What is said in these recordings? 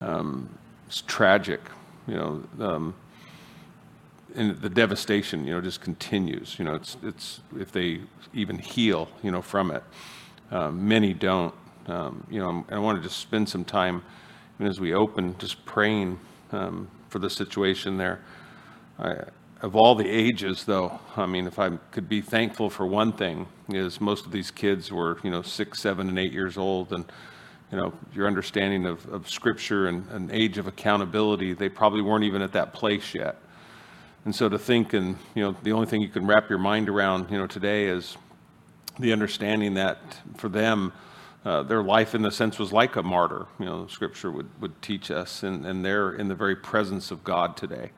um, it's tragic, you know. Um, and the devastation, you know, just continues. You know, it's it's if they even heal, you know, from it. Um, many don't. Um, you know, I want to just spend some time, as we open, just praying um, for the situation there. I, of all the ages, though, I mean, if I could be thankful for one thing, is most of these kids were, you know, six, seven, and eight years old, and you know, your understanding of, of Scripture and an age of accountability, they probably weren't even at that place yet. And so to think, and you know, the only thing you can wrap your mind around, you know, today is the understanding that for them, uh, their life in the sense was like a martyr. You know, Scripture would, would teach us, and, and they're in the very presence of God today,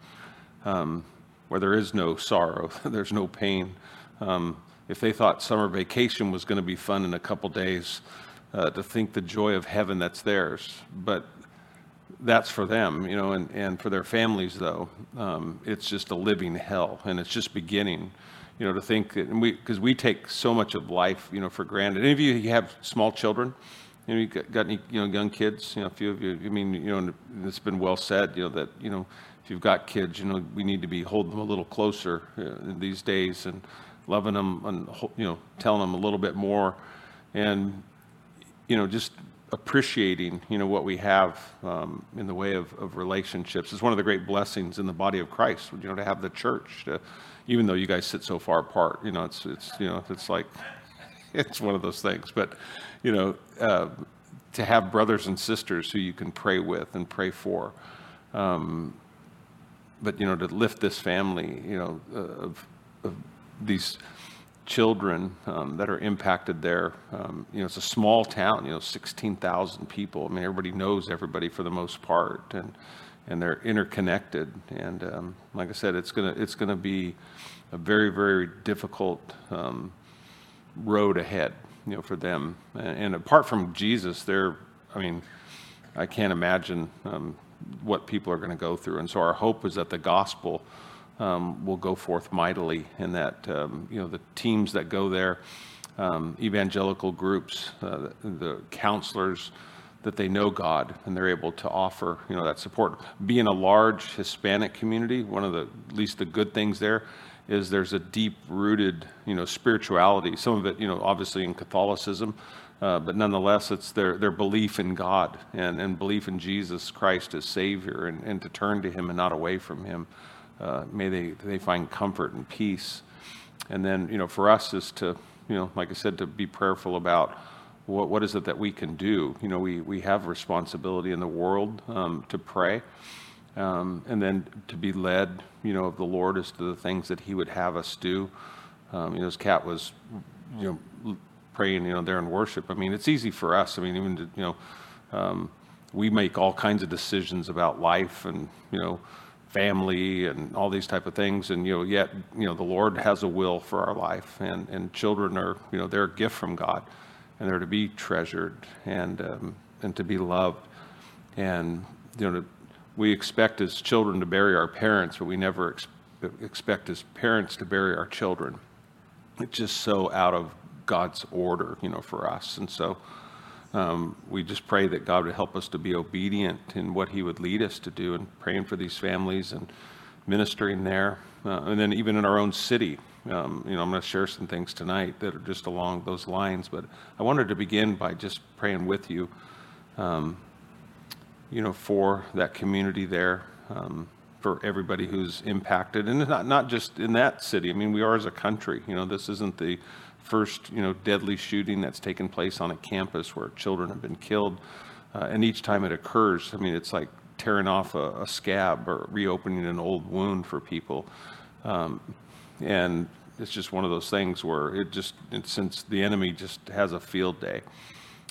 um, where there is no sorrow, there's no pain. Um, if they thought summer vacation was going to be fun in a couple days, uh, to think the joy of heaven that's theirs. But that's for them, you know, and, and for their families, though, um, it's just a living hell, and it's just beginning, you know, to think that, and we, because we take so much of life, you know, for granted. Any of you have small children? You know, you got, got any, you know, young kids? You know, a few of you, I mean, you know, it's been well said, you know, that, you know, if you've got kids, you know, we need to be holding them a little closer uh, these days and loving them and, you know, telling them a little bit more. And, you know, just appreciating, you know, what we have um, in the way of, of relationships. It's one of the great blessings in the body of Christ, you know, to have the church, to, even though you guys sit so far apart, you know, it's, it's, you know, it's like, it's one of those things. But, you know, uh, to have brothers and sisters who you can pray with and pray for. Um, but, you know, to lift this family, you know, of, of these children um, that are impacted there. Um, you know, it's a small town. You know, 16,000 people. I mean, everybody knows everybody for the most part, and and they're interconnected. And um, like I said, it's gonna it's gonna be a very very difficult um, road ahead. You know, for them. And, and, apart from Jesus, they're. I mean, I can't imagine um, what people are going to go through. And so our hope is that the gospel um, will go forth mightily, and that um, you know the teams that go there, um, evangelical groups, uh, the, counselors, that they know God and they're able to offer you know that support. Being a large Hispanic community, one of the least the good things there is there's a deep rooted you know spirituality. Some of it you know obviously in Catholicism. Uh, but nonetheless, it's their, their belief in God and, and belief in Jesus Christ as Savior and, and to turn to Him and not away from Him uh, may they, they find comfort and peace. And then, you know, for us is to, you know, like I said, to be prayerful about what, what is it that we can do. You know, we, we have responsibility in the world um, to pray. Um, and then to be led, you know, of the Lord as to the things that He would have us do. Um, you know, as Kat was, you know, praying, you know, there in worship. I mean, it's easy for us. I mean, even to, you know, um, we make all kinds of decisions about life and, you know, family and all these type of things. And you know yet you know the lord has a will for our life. And and children are you know they're a gift from god. And they're to be treasured and um, and to be loved. And you know we expect as children to bury our parents but we never ex- expect as parents to bury our children. It's just so out of god's order you know for us. And so um, we just pray that God would help us to be obedient in what He would lead us to do and praying for these families and ministering there. Uh, and then even in our own city, um, you know, I'm going to share some things tonight that are just along those lines. But I wanted to begin by just praying with you, um, you know, for that community there, um, for everybody who's impacted, and not not just in that city. I mean, we are as a country. You know, this isn't the first, you know, deadly shooting that's taken place on a campus where children have been killed. Uh, and each time it occurs, I mean, it's like tearing off a, a scab or reopening an old wound for people. Um, and it's just one of those things where it just, it, since the enemy just has a field day,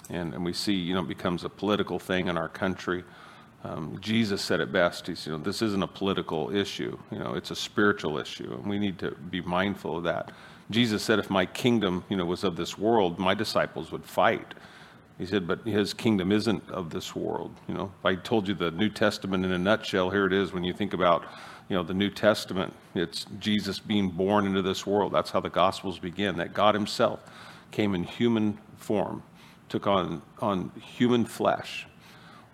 and, and we see, you know, it becomes a political thing in our country. Um, Jesus said it best. He said, you know, this isn't a political issue. You know, it's a spiritual issue, and we need to be mindful of that. Jesus said, if my kingdom, you know, was of this world, my disciples would fight. He said, but his kingdom isn't of this world. You know, if I told you the New Testament in a nutshell, here it is. When you think about, you know, the New Testament, it's Jesus being born into this world. That's how the Gospels begin. That God Himself came in human form, took on on human flesh,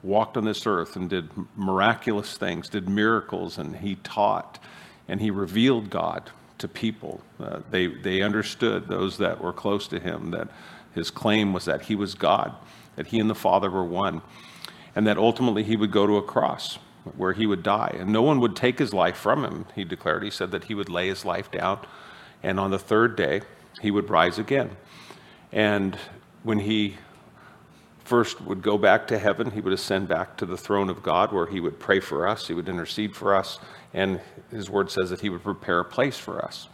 walked on this earth and did miraculous things, did miracles, and he taught and he revealed God to people. Uh, they, they understood, those that were close to him, that his claim was that he was God, that he and the Father were one, and that ultimately he would go to a cross where he would die. And no one would take his life from him, he declared. He said that he would lay his life down, and on the third day, he would rise again. And when he first would go back to heaven, he would ascend back to the throne of God where he would pray for us, he would intercede for us, and his word says that he would prepare a place for us.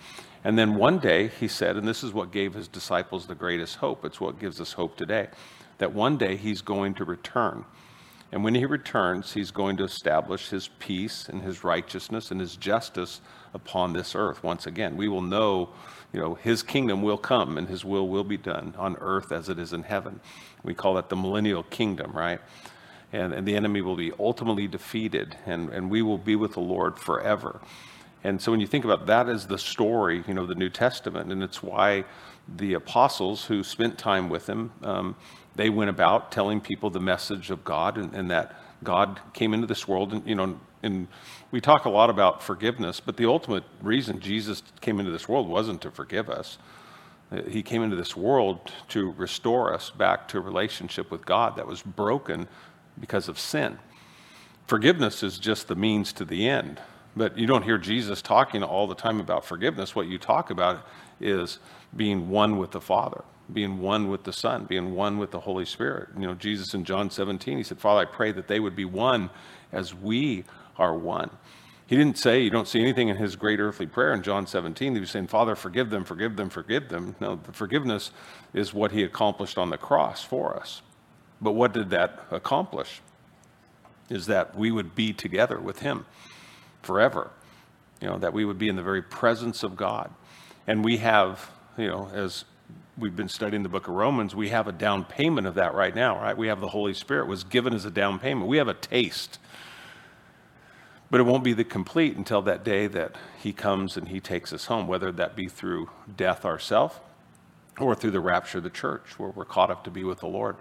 And then one day he said, and this is what gave his disciples the greatest hope, it's what gives us hope today, that one day he's going to return. And when he returns, he's going to establish his peace and his righteousness and his justice upon this earth once again. We will know, you know, his kingdom will come and his will will be done on earth as it is in heaven. We call that the millennial kingdom, right? And, and the enemy will be ultimately defeated and, and we will be with the Lord forever. And so when you think about that as the story, you know, the New Testament, and it's why the apostles who spent time with him, um, they went about telling people the message of God and, and, that God came into this world. And, you know, and we talk a lot about forgiveness, but the ultimate reason Jesus came into this world wasn't to forgive us. He came into this world to restore us back to a relationship with God that was broken because of sin. Forgiveness is just the means to the end. But you don't hear Jesus talking all the time about forgiveness. What you talk about is being one with the Father, being one with the Son, being one with the Holy Spirit. You know, Jesus in John 17, he said, Father, I pray that they would be one as we are one. He didn't say, you don't see anything in his great earthly prayer in John 17. He was saying, Father, forgive them, forgive them, forgive them. No, the forgiveness is what he accomplished on the cross for us. But what did that accomplish? Is that we would be together with him forever. You know, that we would be in the very presence of God. And we have, you know, as we've been studying the book of Romans, we have a down payment of that right now, right? We have the Holy Spirit was given as a down payment. We have a taste. But it won't be the complete until that day that he comes and he takes us home, whether that be through death ourselves or through the rapture of the church, where we're caught up to be with the Lord.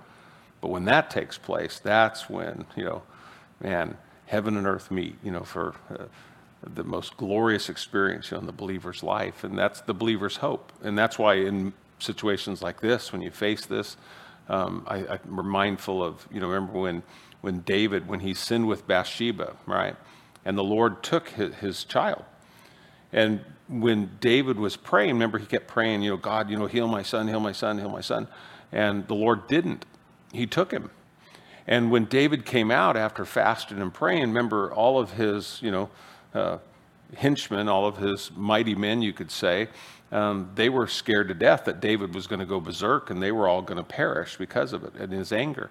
But when that takes place, that's when, you know, man, heaven and earth meet, you know, for uh, the most glorious experience you know, in the believer's life. And that's the believer's hope. And that's why in situations like this, when you face this, um, I, I'm mindful of, you know, remember when, when David, when he sinned with Bathsheba, right? And the Lord took his, his child. And when David was praying, remember he kept praying, you know, God, you know, heal my son, heal my son, heal my son. And the Lord didn't. He took him. And when David came out after fasting and praying, remember all of his, you know, uh, henchmen, all of his mighty men, you could say, um, they were scared to death that David was going to go berserk and they were all going to perish because of it and his anger.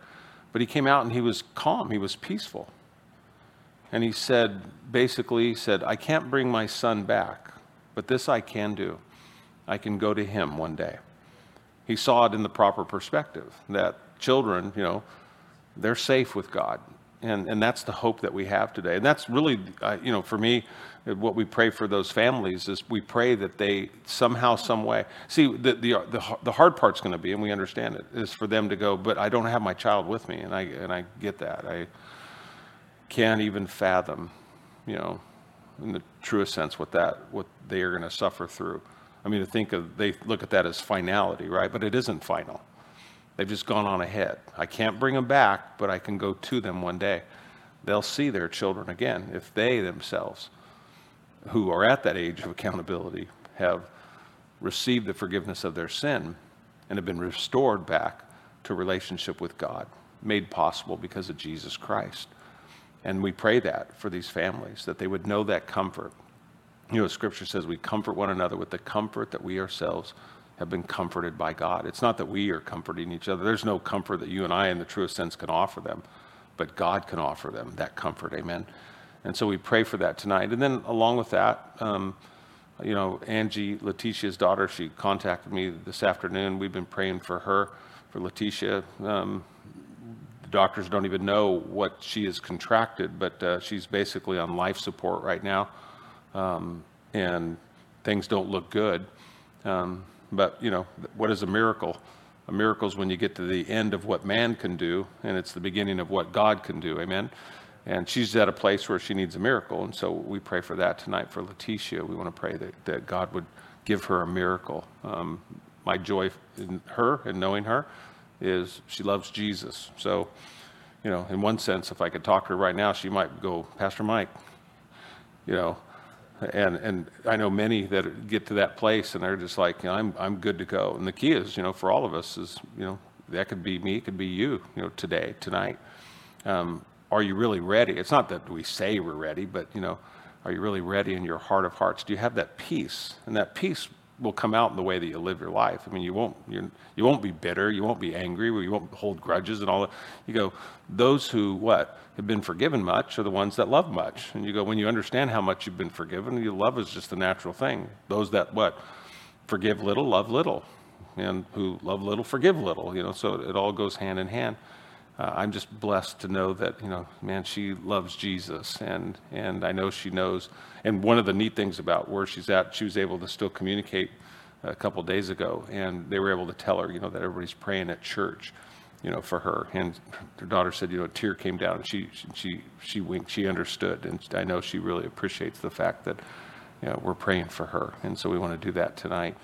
But he came out and he was calm, he was peaceful. And he said, basically, he said, I can't bring my son back, but this I can do. I can go to him one day. He saw it in the proper perspective that children, you know, they're safe with God. And, and that's the hope that we have today. And that's really, uh, you know, for me, what we pray for those families is we pray that they somehow, some way. See, the, the, the, the hard part's going to be, and we understand it, is for them to go, but I don't have my child with me. And I, and I get that. I can't even fathom, you know, in the truest sense, what that, what they are going to suffer through. I mean, to think of, they look at that as finality, right? But it isn't final. They've just gone on ahead. I can't bring them back, but I can go to them one day. They'll see their children again if they themselves, who are at that age of accountability, have received the forgiveness of their sin and have been restored back to relationship with God, made possible because of Jesus Christ. And we pray that for these families, that they would know that comfort. You know, Scripture says we comfort one another with the comfort that we ourselves have been comforted by God. It's not that we are comforting each other. There's no comfort that you and I, in the truest sense, can offer them, but God can offer them that comfort. Amen. And so we pray for that tonight. And then along with that, um, you know, Angie, Letitia's daughter, she contacted me this afternoon. We've been praying for her, for Letitia. Um, the doctors don't even know what she has contracted, but uh, she's basically on life support right now. Um, and things don't look good. Um, but, you know, what is a miracle? A miracle is when you get to the end of what man can do, and it's the beginning of what God can do. Amen. And she's at a place where she needs a miracle. And so we pray for that tonight for Letitia. We want to pray that, that God would give her a miracle. Um, my joy in her and knowing her is she loves Jesus. So, you know, in one sense, if I could talk to her right now, she might go, Pastor Mike, you know, and and I know many that get to that place and they're just like, you know, I'm I'm good to go. And the key is, you know, for all of us is, you know, that could be me, it could be you, you know, today, tonight. Um, are you really ready? It's not that we say we're ready, but you know, are you really ready in your heart of hearts? Do you have that peace? And that peace will come out in the way that you live your life. I mean, you won't you you won't be bitter, you won't be angry, you won't hold grudges and all that. You go, those who what have been forgiven much are the ones that love much. And you go, when you understand how much you've been forgiven, you love is just a natural thing. Those that what forgive little, love little, and who love little, forgive little. You know, so it all goes hand in hand. Uh, I'm just blessed to know that you know, man, she loves Jesus, and and I know she knows. And one of the neat things about where she's at, she was able to still communicate a couple days ago, and they were able to tell her, you know, that everybody's praying at church, you know, for her. And her daughter said, you know, a tear came down, and she she she winked, she understood, and I know she really appreciates the fact that, you know, we're praying for her, and so we want to do that tonight.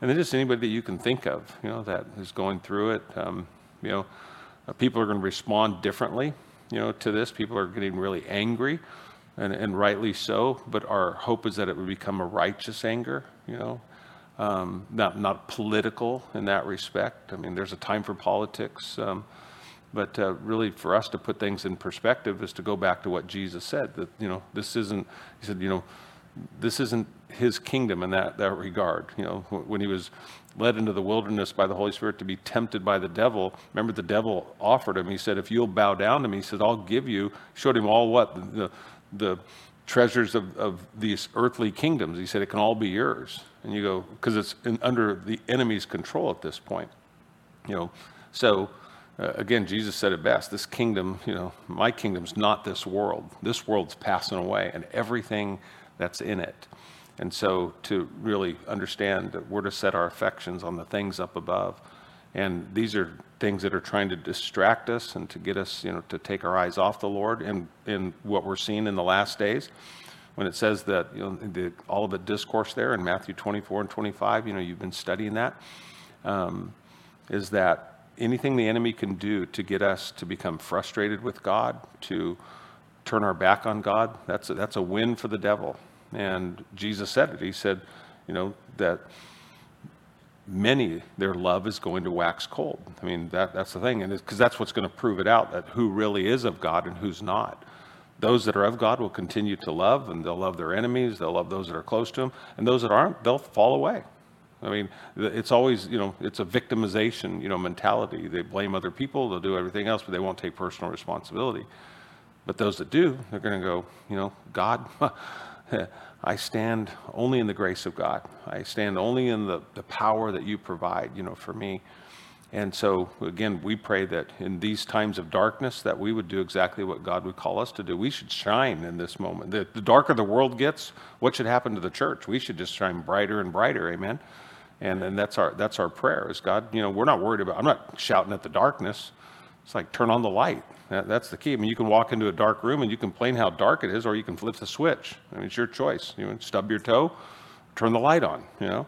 And then just anybody that you can think of, you know, that is going through it, um, you know, uh, people are going to respond differently, you know, to this. People are getting really angry and, and rightly so, but our hope is that it would become a righteous anger, you know, um, not, not political in that respect. I mean, there's a time for politics, um, but uh, really for us to put things in perspective is to go back to what Jesus said that, you know, this isn't, he said, you know, this isn't his kingdom in that, that regard. You know, when he was led into the wilderness by the Holy Spirit to be tempted by the devil, remember the devil offered him, he said, if you'll bow down to me, he said, I'll give you, showed him all what? The, the treasures of, of these earthly kingdoms. He said, it can all be yours. And you go, because it's in, under the enemy's control at this point. You know, so uh, again, Jesus said it best. This kingdom, you know, my kingdom's not this world. This world's passing away, and everything that's in it. And so to really understand that we're to set our affections on the things up above. And these are things that are trying to distract us and to get us, you know, to take our eyes off the Lord and in what we're seeing in the last days. When it says that, you know, the, all of the discourse there in Matthew 24 and 25, you know, you've been studying that, um, is that anything the enemy can do to get us to become frustrated with God, to turn our back on God, that's a, that's a win for the devil. And Jesus said it. He said, you know, that many, their love is going to wax cold. I mean, that, that's the thing. And because that's what's going to prove it out that who really is of God and who's not. Those that are of God will continue to love, and they'll love their enemies. They'll love those that are close to them. And those that aren't, they'll fall away. I mean, it's always, you know, it's a victimization, you know, mentality. They blame other people, they'll do everything else, but they won't take personal responsibility. But those that do, they're going to go, you know, God, I stand only in the grace of God. I stand only in the, the power that you provide, you know, for me. And so, again, we pray that in these times of darkness, that we would do exactly what God would call us to do. We should shine in this moment. The, the darker the world gets, what should happen to the church? We should just shine brighter and brighter. Amen. And, and that's our that's our prayer. Is God, you know, we're not worried about. I'm not shouting at the darkness. It's like turn on the light. That, that's the key. I mean, you can walk into a dark room and you complain how dark it is, or you can flip the switch. I mean, it's your choice. You know, stub your toe, turn the light on. You know,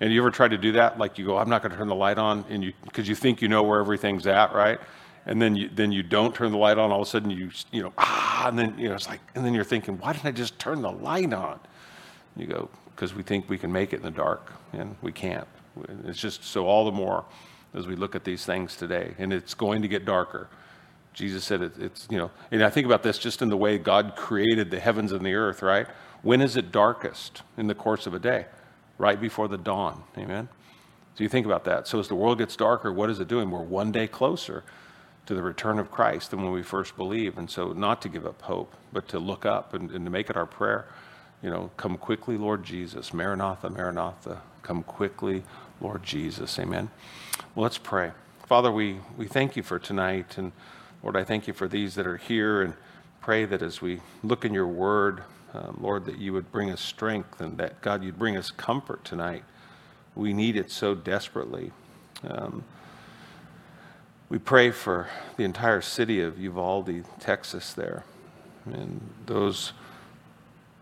and you ever try to do that? Like you go, I'm not going to turn the light on, and you because you think you know where everything's at, right? And then you then you don't turn the light on. All of a sudden, you you know ah, and then you know it's like, and then you're thinking, why didn't I just turn the light on? You go because we think we can make it in the dark, and we can't. It's just so all the more as we look at these things today, and it's going to get darker. Jesus said it, it's, you know, and I think about this just in the way God created the heavens and the earth, right? When is it darkest in the course of a day? Right before the dawn. Amen? So you think about that. So as the world gets darker, what is it doing? We're one day closer to the return of Christ than when we first believed. And so not to give up hope, but to look up and, and to make it our prayer. You know, come quickly, Lord Jesus. Maranatha, Maranatha. Come quickly, Lord Jesus. Amen. Well, let's pray. Father, we, we thank you for tonight. And Lord, I thank you for these that are here and pray that as we look in your word, um, Lord, that you would bring us strength and that, God, you'd bring us comfort tonight. We need it so desperately. Um, We pray for the entire city of Uvalde, Texas, there, and those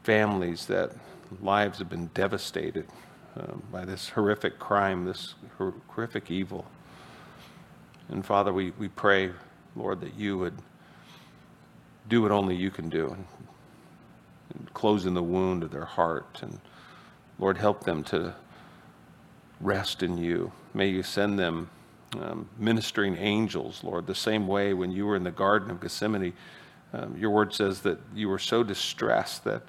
families that lives have been devastated um, by this horrific crime, this horrific evil. And Father, we, we pray, Lord, that you would do what only you can do and, close in the wound of their heart. And Lord, help them to rest in you. May you send them um, ministering angels, Lord, the same way when you were in the Garden of Gethsemane. Um, your word says that you were so distressed that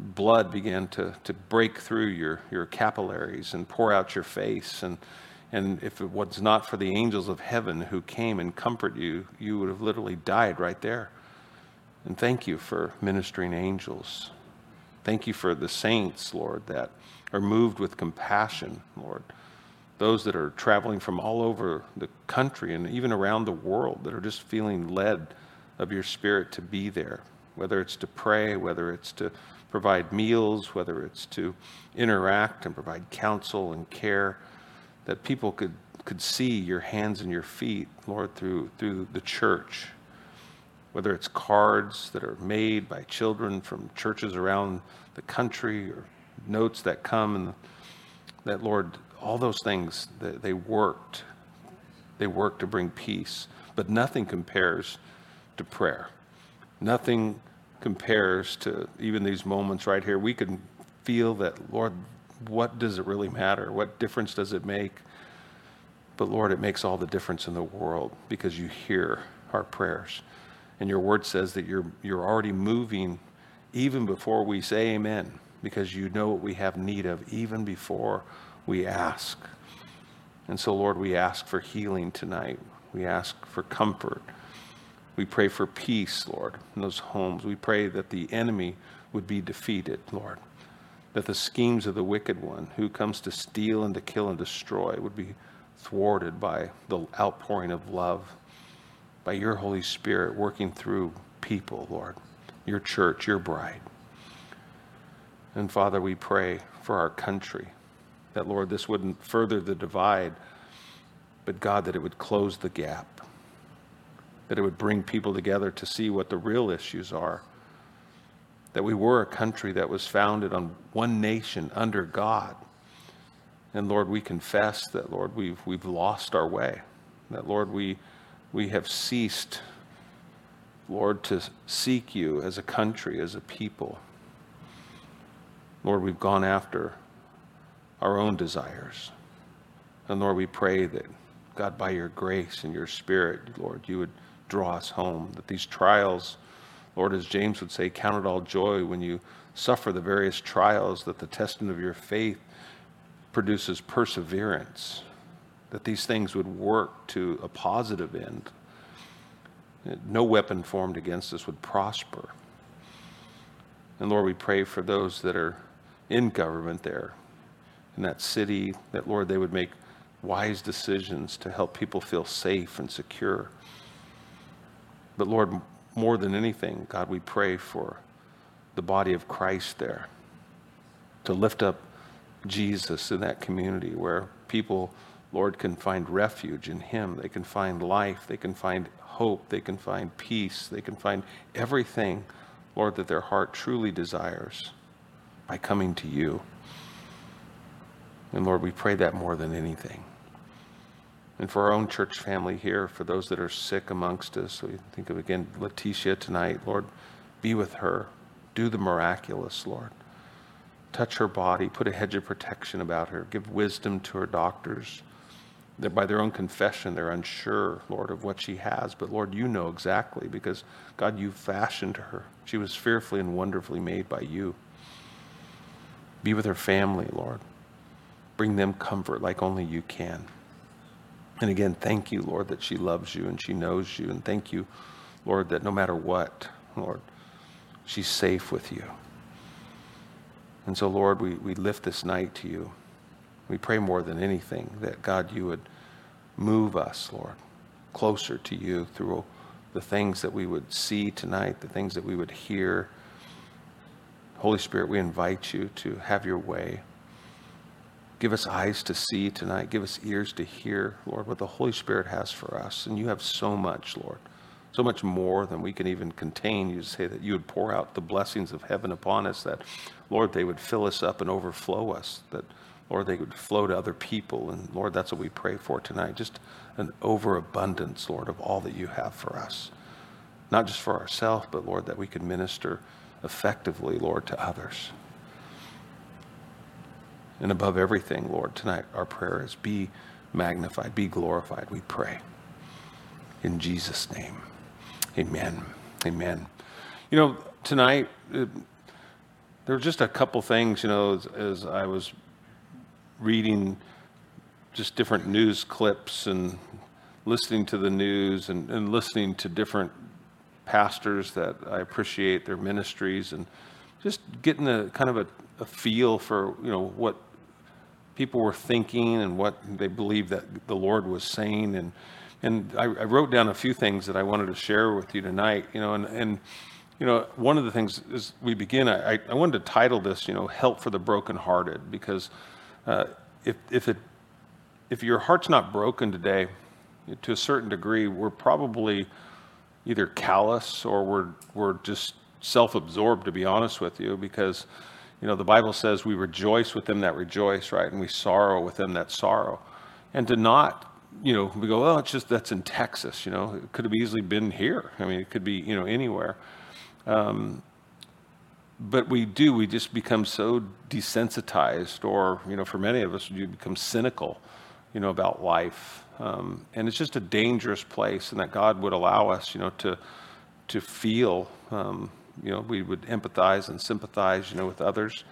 blood began to, to break through your, your capillaries and pour out your face. And, and if it was not for the angels of heaven who came and comfort you, you would have literally died right there. And thank you for ministering angels. Thank you for the saints, Lord, that are moved with compassion, Lord. Those that are traveling from all over the country and even around the world that are just feeling led of your spirit to be there, whether it's to pray, whether it's to provide meals, whether it's to interact and provide counsel and care, that people could, could see your hands and your feet, Lord, through, through the church whether it's cards that are made by children from churches around the country or notes that come and that Lord, all those things that they worked, they worked to bring peace, but nothing compares to prayer. Nothing compares to even these moments right here. We can feel that, Lord, what does it really matter? What difference does it make? But Lord, it makes all the difference in the world because you hear our prayers. And your word says that you're, you're already moving even before we say amen, because you know what we have need of even before we ask. And so, Lord, we ask for healing tonight. We ask for comfort. We pray for peace, Lord, in those homes. We pray that the enemy would be defeated, Lord. That the schemes of the wicked one who comes to steal and to kill and destroy would be thwarted by the outpouring of love by your Holy Spirit working through people, Lord, your church, your bride. And Father, we pray for our country that, Lord, this wouldn't further the divide, but God, that it would close the gap, that it would bring people together to see what the real issues are. That we were a country that was founded on one nation under God. And Lord, we confess that, Lord, we've, we've lost our way. That, Lord, we we have ceased, Lord, to seek you as a country, as a people. Lord, we've gone after our own desires. And Lord, we pray that, God, by your grace and your spirit, Lord, you would draw us home, that these trials, Lord, as James would say, count it all joy when you suffer the various trials, that the testing of your faith produces perseverance that these things would work to a positive end. No weapon formed against us would prosper. And Lord, we pray for those that are in government there, in that city, that Lord, they would make wise decisions to help people feel safe and secure. But Lord, more than anything, God, we pray for the body of Christ there to lift up Jesus in that community where people Lord, can find refuge in Him. They can find life. They can find hope. They can find peace. They can find everything, Lord, that their heart truly desires by coming to you. And Lord, we pray that more than anything. And for our own church family here, for those that are sick amongst us, we think of again Leticia tonight, Lord, be with her. Do the miraculous, Lord. Touch her body, put a hedge of protection about her, give wisdom to her doctors that by their own confession, they're unsure, Lord, of what she has. But Lord, you know exactly because, God, you fashioned her. She was fearfully and wonderfully made by you. Be with her family, Lord. Bring them comfort like only you can. And again, thank you, Lord, that she loves you and she knows you. And thank you, Lord, that no matter what, Lord, she's safe with you. And so, Lord, we, we lift this night to you. We pray more than anything that God, you would move us, Lord, closer to you through the things that we would see tonight, the things that we would hear. Holy Spirit, we invite you to have your way. Give us eyes to see tonight. Give us ears to hear, Lord, what the Holy Spirit has for us. And you have so much, Lord, so much more than we can even contain. You say that you would pour out the blessings of heaven upon us, that, Lord, they would fill us up and overflow us, that, Lord, they would flow to other people. And, Lord, that's what we pray for tonight. Just an overabundance, Lord, of all that you have for us. Not just for ourselves, but, Lord, that we can minister effectively, Lord, to others. And above everything, Lord, tonight our prayer is be magnified, be glorified, we pray. In Jesus' name, amen. Amen. You know, tonight, uh, there were just a couple things, you know, as, as I was reading just different news clips and listening to the news and, and listening to different pastors that I appreciate their ministries and just getting a kind of a, a feel for you know what people were thinking and what they believed that the Lord was saying. And and I, I, wrote down a few things that I wanted to share with you tonight you know and and you know one of the things is we begin I, I wanted to title this you know help for the brokenhearted because uh, if if it if your heart's not broken today to a certain degree we're probably either callous or we're, we're just self absorbed, to be honest with you, because, you know, the Bible says we rejoice with them that rejoice, right? And we sorrow with them that sorrow. And to not, you know, we go, well, it's just that's in Texas, you know, it could have easily been here. I mean, it could be, you know, anywhere. Um, but we do, we just become so desensitized, or, you know, for many of us, you become cynical, you know, about life um, and it's just a dangerous place, and that God would allow us, you know, to to feel, um, you know, we would empathize and sympathize, you know, with others,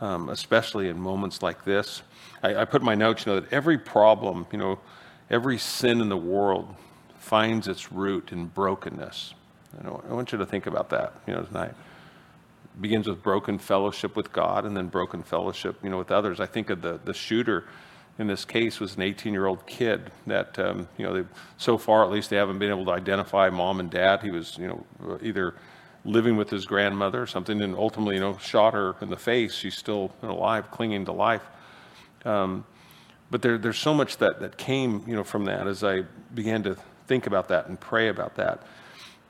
um, especially in moments like this. I, I put my notes, you know, that every problem, you know, every sin in the world finds its root in brokenness. know, I want you to think about that, you know, tonight. It begins with broken fellowship with God and then broken fellowship, you know, with others. I think of the, the shooter in this case was an 18 year old kid that, um, you know, they, so far at least they haven't been able to identify mom and dad. He was, you know, either living with his grandmother or something and ultimately, you know, shot her in the face. She's still alive, clinging to life. Um, but there, there's so much that, that came, you know, from that as I began to think about that and pray about that.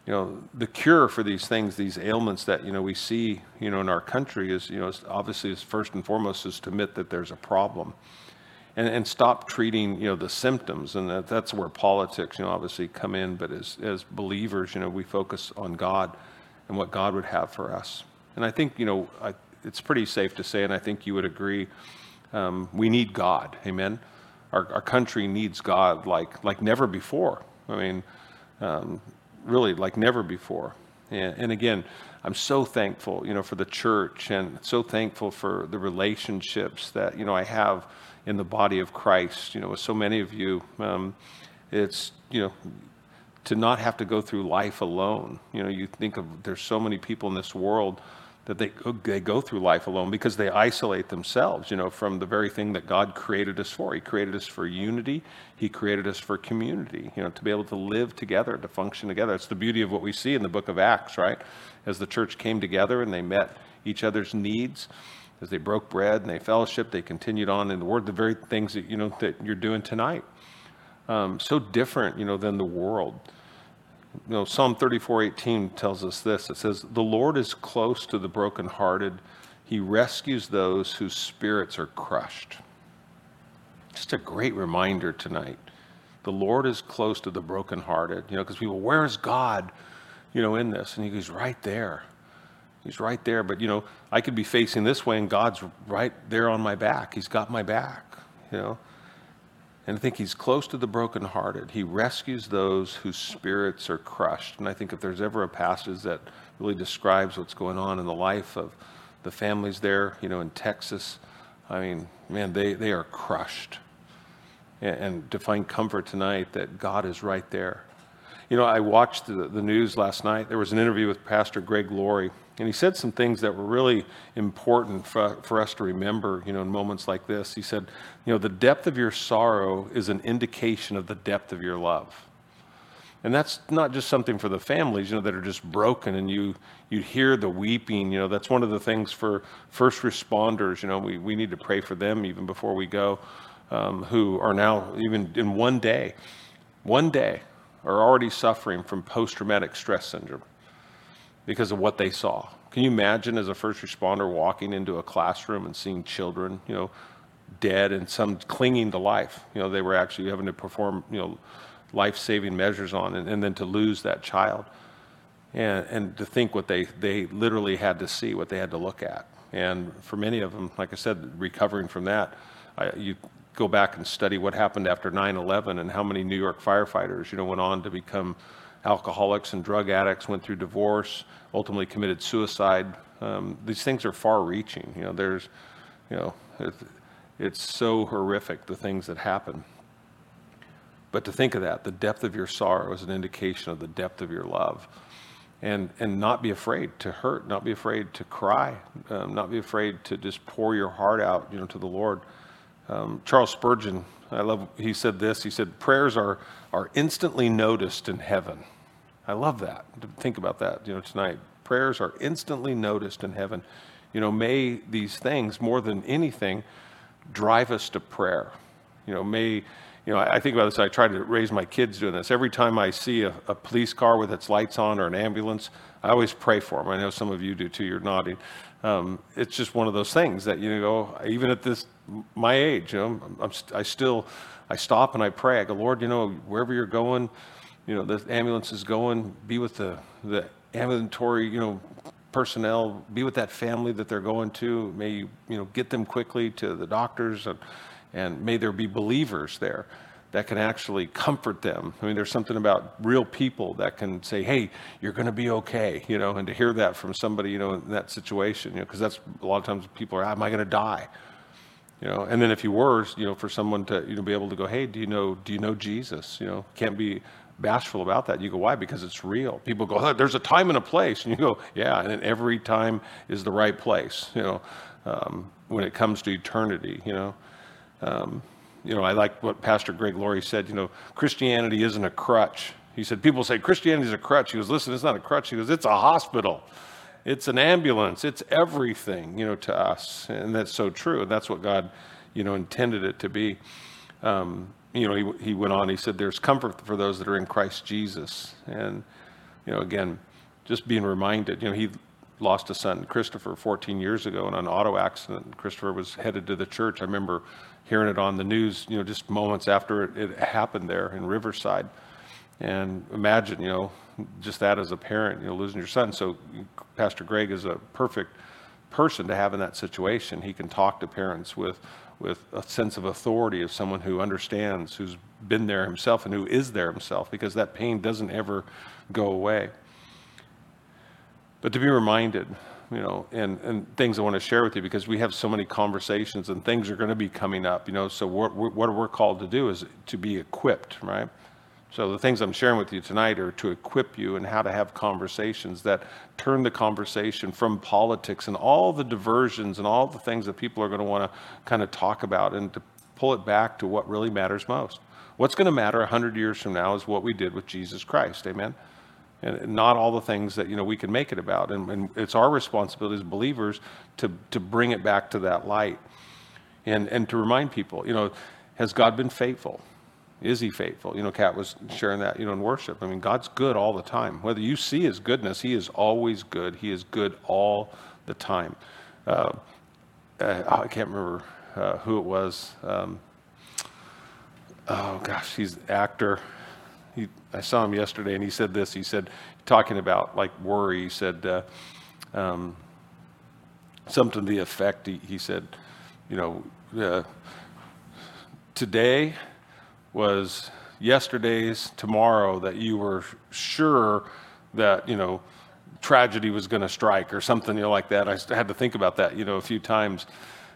You know, the cure for these things, these ailments that, you know, we see, you know, in our country is, you know, obviously is first and foremost is to admit that there's a problem and, and stop treating, you know, the symptoms. And that, that's where politics, you know, obviously come in. But as, as believers, you know, we focus on God and what God would have for us. And I think, you know, I, it's pretty safe to say, and I think you would agree, um, we need God. Amen. Our, our country needs God like, like never before. I mean, um, really like never before. And, and, again, I'm so thankful, you know, for the church and so thankful for the relationships that, you know, I have in the body of Christ. You know, with so many of you, um, it's, you know, to not have to go through life alone. You know, you think of there's so many people in this world that they, they go through life alone because they isolate themselves, you know, from the very thing that God created us for. He created us for unity. He created us for community, you know, to be able to live together, to function together. It's the beauty of what we see in the book of Acts, right? As the church came together and they met each other's needs, as they broke bread and they fellowship, they continued on in the word, the very things that, you know, that you're doing tonight. Um, so different, you know, than the world. You know, Psalm 34:18 tells us this. It says, the Lord is close to the brokenhearted. He rescues those whose spirits are crushed. Just a great reminder tonight. The Lord is close to the brokenhearted. You know, because people, where is God, you know, in this? And he goes, right there. He's right there. But, you know, I could be facing this way and God's right there on my back. He's got my back, you know. And I think he's close to the brokenhearted. He rescues those whose spirits are crushed. And I think if there's ever a passage that really describes what's going on in the life of the families there, you know, in Texas, I mean, man, they, they are crushed. And, and to find comfort tonight that God is right there. You know, I watched the, the news last night. There was an interview with Pastor Greg Laurie and he said some things that were really important for, for us to remember, you know, in moments like this. He said, you know, the depth of your sorrow is an indication of the depth of your love. And that's not just something for the families, you know, that are just broken and you, you hear the weeping, you know, that's one of the things for first responders, you know, we, we need to pray for them even before we go, um, who are now, even in one day, one day, are already suffering from post traumatic stress syndrome because of what they saw. Can you imagine as a first responder walking into a classroom and seeing children, you know, dead and some clinging to life? You know, they were actually having to perform, you know, life-saving measures on, and, and then to lose that child, and and to think what they they literally had to see, what they had to look at, and for many of them, like I said, recovering from that, I, you go back and study what happened after 9/11 and how many New York firefighters, you know, went on to become alcoholics and drug addicts, went through divorce, ultimately committed suicide. Um, these things are far-reaching. You know, there's, you know, it, it's so horrific the things that happen. But to think of that, the depth of your sorrow is an indication of the depth of your love. And, and not be afraid to hurt, not be afraid to cry, um, not be afraid to just pour your heart out, you know, to the Lord. Um, Charles Spurgeon, I love, he said this, he said, prayers are, are instantly noticed in heaven. I love that, think about that, you know, tonight. Prayers are instantly noticed in heaven. You know, may these things, more than anything, drive us to prayer. You know, may you know, I think about this. I try to raise my kids doing this. Every time I see a, a, police car with its lights on or an ambulance, I always pray for them. I know some of you do too. You're nodding. Um, it's just one of those things that you know. Even at this my age, you know, I'm, i still I stop and I pray. I go, Lord, you know, wherever you're going, you know, the ambulance is going. Be with the the ambulatory, you know, personnel. Be with that family that they're going to. May you, you know, get them quickly to the doctors and and may there be believers there that can actually comfort them. I mean, there's something about real people that can say, "Hey, you're going to be okay," you know, and to hear that from somebody, you know, in that situation, you know, because that's a lot of times people are, "Am I going to die?" You know, and then if you were, you know, for someone to you know be able to go, "Hey, do you know do you know Jesus?" You know, can't be bashful about that. You go, "Why?" Because it's real. People go, oh, "There's a time and a place," and you go, "Yeah," and every time is the right place. You know, um, when it comes to eternity, you know. Um, you know, I like what Pastor Greg Laurie said. You know, Christianity isn't a crutch. He said, people say Christianity is a crutch. He goes, listen, it's not a crutch. He goes, it's a hospital. It's an ambulance. It's everything, you know, to us. And that's so true. And that's what God, you know, intended it to be. Um, you know, he, he went on, he said, there's comfort for those that are in Christ Jesus. And, you know, again, just being reminded, you know, he lost a son, Christopher, 14 years ago in an auto accident. Christopher was headed to the church. I remember hearing it on the news, you know, just moments after it, it happened there in Riverside. And imagine, you know, just that as a parent, you know, losing your son. So Pastor Greg is a perfect person to have in that situation. He can talk to parents with, with a sense of authority of someone who understands, who's been there himself and who is there himself, because that pain doesn't ever go away. But to be reminded you know, and, and things I want to share with you because we have so many conversations and things are going to be coming up, you know. So what, what we're called to do is to be equipped, right? So the things I'm sharing with you tonight are to equip you and how to have conversations that turn the conversation from politics and all the diversions and all the things that people are going to want to kind of talk about and to pull it back to what really matters most. What's going to matter 100 years from now is what we did with Jesus Christ. Amen and not all the things that you know we can make it about and, and, it's our responsibility as believers to to bring it back to that light and and to remind people you know has god been faithful is he faithful you know kat was sharing that you know in worship i mean god's good all the time whether you see his goodness he is always good he is good all the time uh, uh, i can't remember uh, who it was um, oh gosh he's actor he, I saw him yesterday, and he said this. He said, talking about like worry. He said uh, um, something to the effect. He, he said, you know, uh, today was yesterday's tomorrow that you were sure that you know tragedy was going to strike or something you know, like that. I had to think about that, you know, a few times.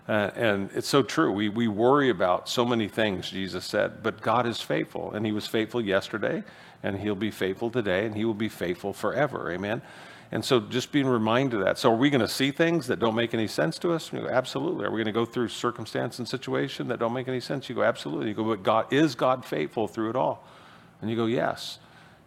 Uh, and it's so true. We, we worry about so many things, Jesus said, but God is faithful. And He was faithful yesterday, and He'll be faithful today, and He will be faithful forever. Amen. And so just being reminded of that. So are we going to see things that don't make any sense to us? You go, absolutely. Are we going to go through circumstance and situation that don't make any sense? You go, absolutely. You go, but God is God faithful through it all? And you go, yes.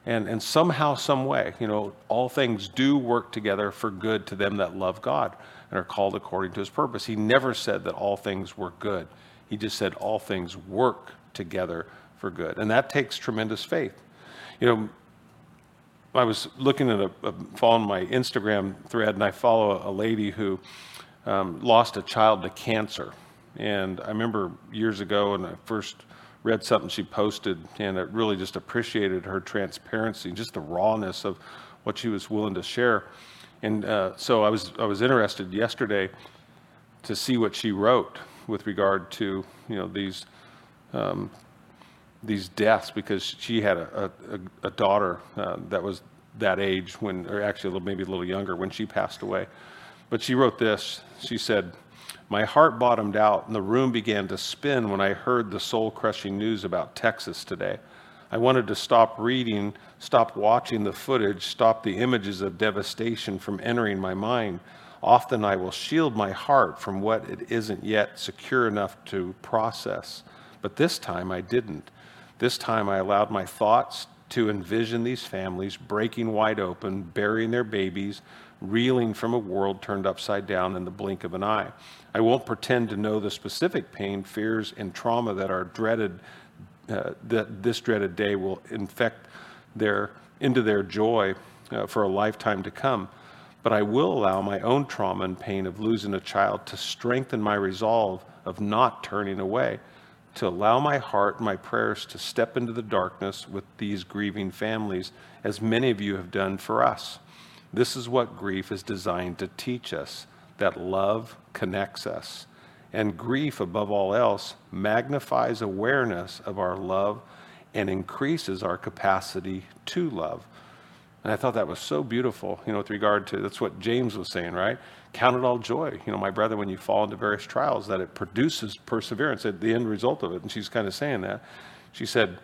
And, and somehow, some way, you know, all things do work together for good to them that love God and are called according to his purpose. He never said that all things were good. He just said all things work together for good. And that takes tremendous faith. You know, I was looking at a, a following my Instagram thread, and I follow a, lady who um, lost a child to cancer. And I remember years ago when I first read something she posted, and it really just appreciated her transparency, just the rawness of what she was willing to share. And uh, so I was I was interested yesterday to see what she wrote with regard to you know these um, these deaths because she had a, a, a daughter uh, that was that age when, or actually a little, maybe a little younger when she passed away. But she wrote this. She said, My heart bottomed out and the room began to spin when I heard the soul crushing news about Texas today. I wanted to stop reading, stop watching the footage, stop the images of devastation from entering my mind. Often I will shield my heart from what it isn't yet secure enough to process. But this time I didn't. This time I allowed my thoughts to envision these families breaking wide open, burying their babies, reeling from a world turned upside down in the blink of an eye. I won't pretend to know the specific pain, fears, and trauma that are dreaded, uh, that this dreaded day will infect their, into their joy uh, for a lifetime to come. But I will allow my own trauma and pain of losing a child to strengthen my resolve of not turning away to allow my heart my prayers to step into the darkness with these grieving families, as many of you have done for us. This is what grief is designed to teach us that love connects us. And grief, above all else, magnifies awareness of our love and increases our capacity to love. And I thought that was so beautiful, you know, with regard to that's what James was saying, right? Count it all joy, you know, my brother, when you fall into various trials, that it produces perseverance at the end result of it. And she's kind of saying that. She said,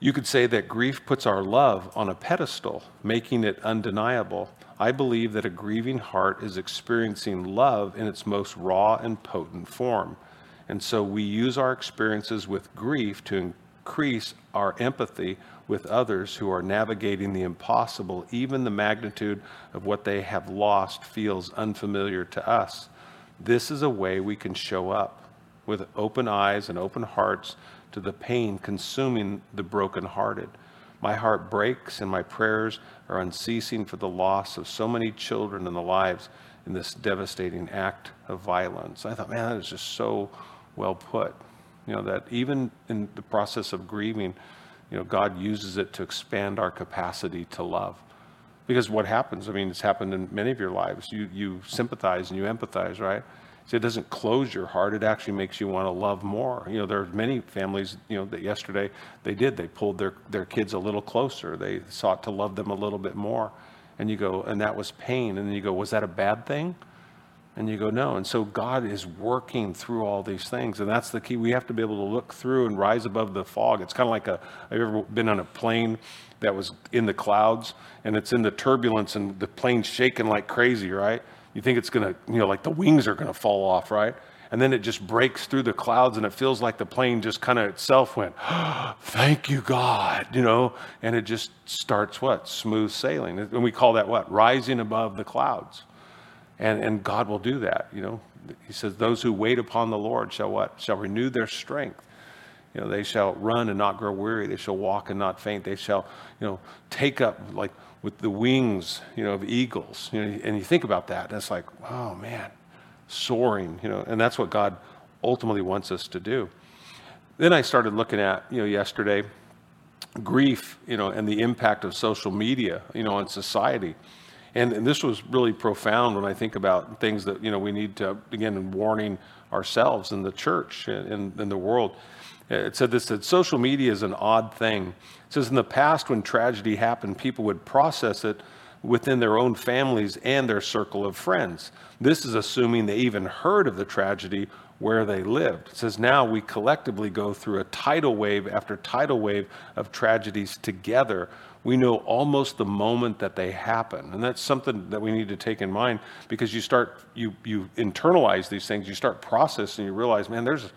You could say that grief puts our love on a pedestal, making it undeniable. I believe that a grieving heart is experiencing love in its most raw and potent form. And so we use our experiences with grief to increase our empathy with others who are navigating the impossible, even the magnitude of what they have lost feels unfamiliar to us. This is a way we can show up with open eyes and open hearts to the pain consuming the brokenhearted. My heart breaks and my prayers are unceasing for the loss of so many children and the lives in this devastating act of violence. I thought, man, that is just so well put. You know, that even in the process of grieving, you know, God uses it to expand our capacity to love. Because what happens, I mean, it's happened in many of your lives. You, you sympathize and you empathize, right? So it doesn't close your heart. It actually makes you want to love more. You know, there are many families, you know, that yesterday they did. They pulled their, their kids a little closer. They sought to love them a little bit more. And you go, and that was pain. And then you go, was that a bad thing? And you go, no. And so God is working through all these things. And that's the key. We have to be able to look through and rise above the fog. It's kind of like a, have you ever been on a plane that was in the clouds and it's in the turbulence and the plane's shaking like crazy, right? You think it's going to, you know, like the wings are going to fall off, right? And then it just breaks through the clouds and it feels like the plane just kind of itself went, oh, thank you, God, you know, and it just starts what? Smooth sailing. And we call that what? Rising above the clouds. And, and God will do that, you know. He says, those who wait upon the Lord shall what? Shall renew their strength. You know, they shall run and not grow weary. They shall walk and not faint. They shall, you know, take up like with the wings, you know, of eagles. You know, and you think about that, and it's like, oh man, soaring, you know, and that's what God ultimately wants us to do. Then I started looking at, you know, yesterday, grief, you know, and the impact of social media, you know, on society. And, and this was really profound when I think about things that, you know, we need to, again, warning ourselves and the church and in the world. It said this, that social media is an odd thing. It says in the past when tragedy happened, people would process it within their own families and their circle of friends. This is assuming they even heard of the tragedy where they lived. It says now we collectively go through a tidal wave after tidal wave of tragedies together we know almost the moment that they happen. And that's something that we need to take in mind because you start, you, you internalize these things, you start processing, you realize, man, there's,